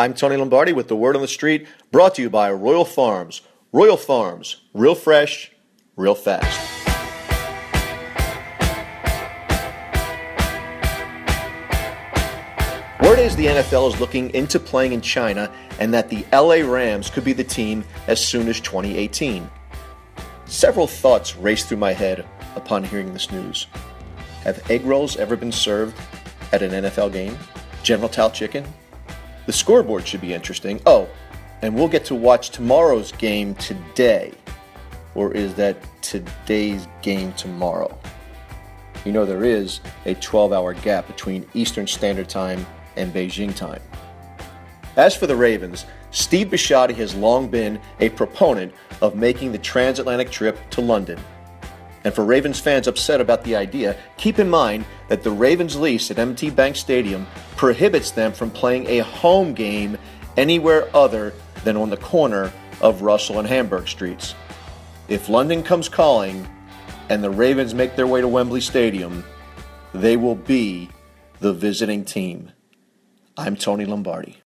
I'm Tony Lombardi with the Word on the Street, brought to you by Royal Farms. Royal Farms, real fresh, real fast. Word is the NFL is looking into playing in China and that the LA Rams could be the team as soon as 2018. Several thoughts raced through my head upon hearing this news. Have egg rolls ever been served at an NFL game? General Tso chicken? The scoreboard should be interesting. Oh, and we'll get to watch tomorrow's game today. Or is that today's game tomorrow? You know, there is a 12 hour gap between Eastern Standard Time and Beijing time. As for the Ravens, Steve Bisciotti has long been a proponent of making the transatlantic trip to London. And for Ravens fans upset about the idea, keep in mind that the Ravens lease at M&T Bank Stadium prohibits them from playing a home game anywhere other than on the corner of Russell and Hamburg Streets. If London comes calling and the Ravens make their way to Wembley Stadium, they will be the visiting team. I'm Tony Lombardi.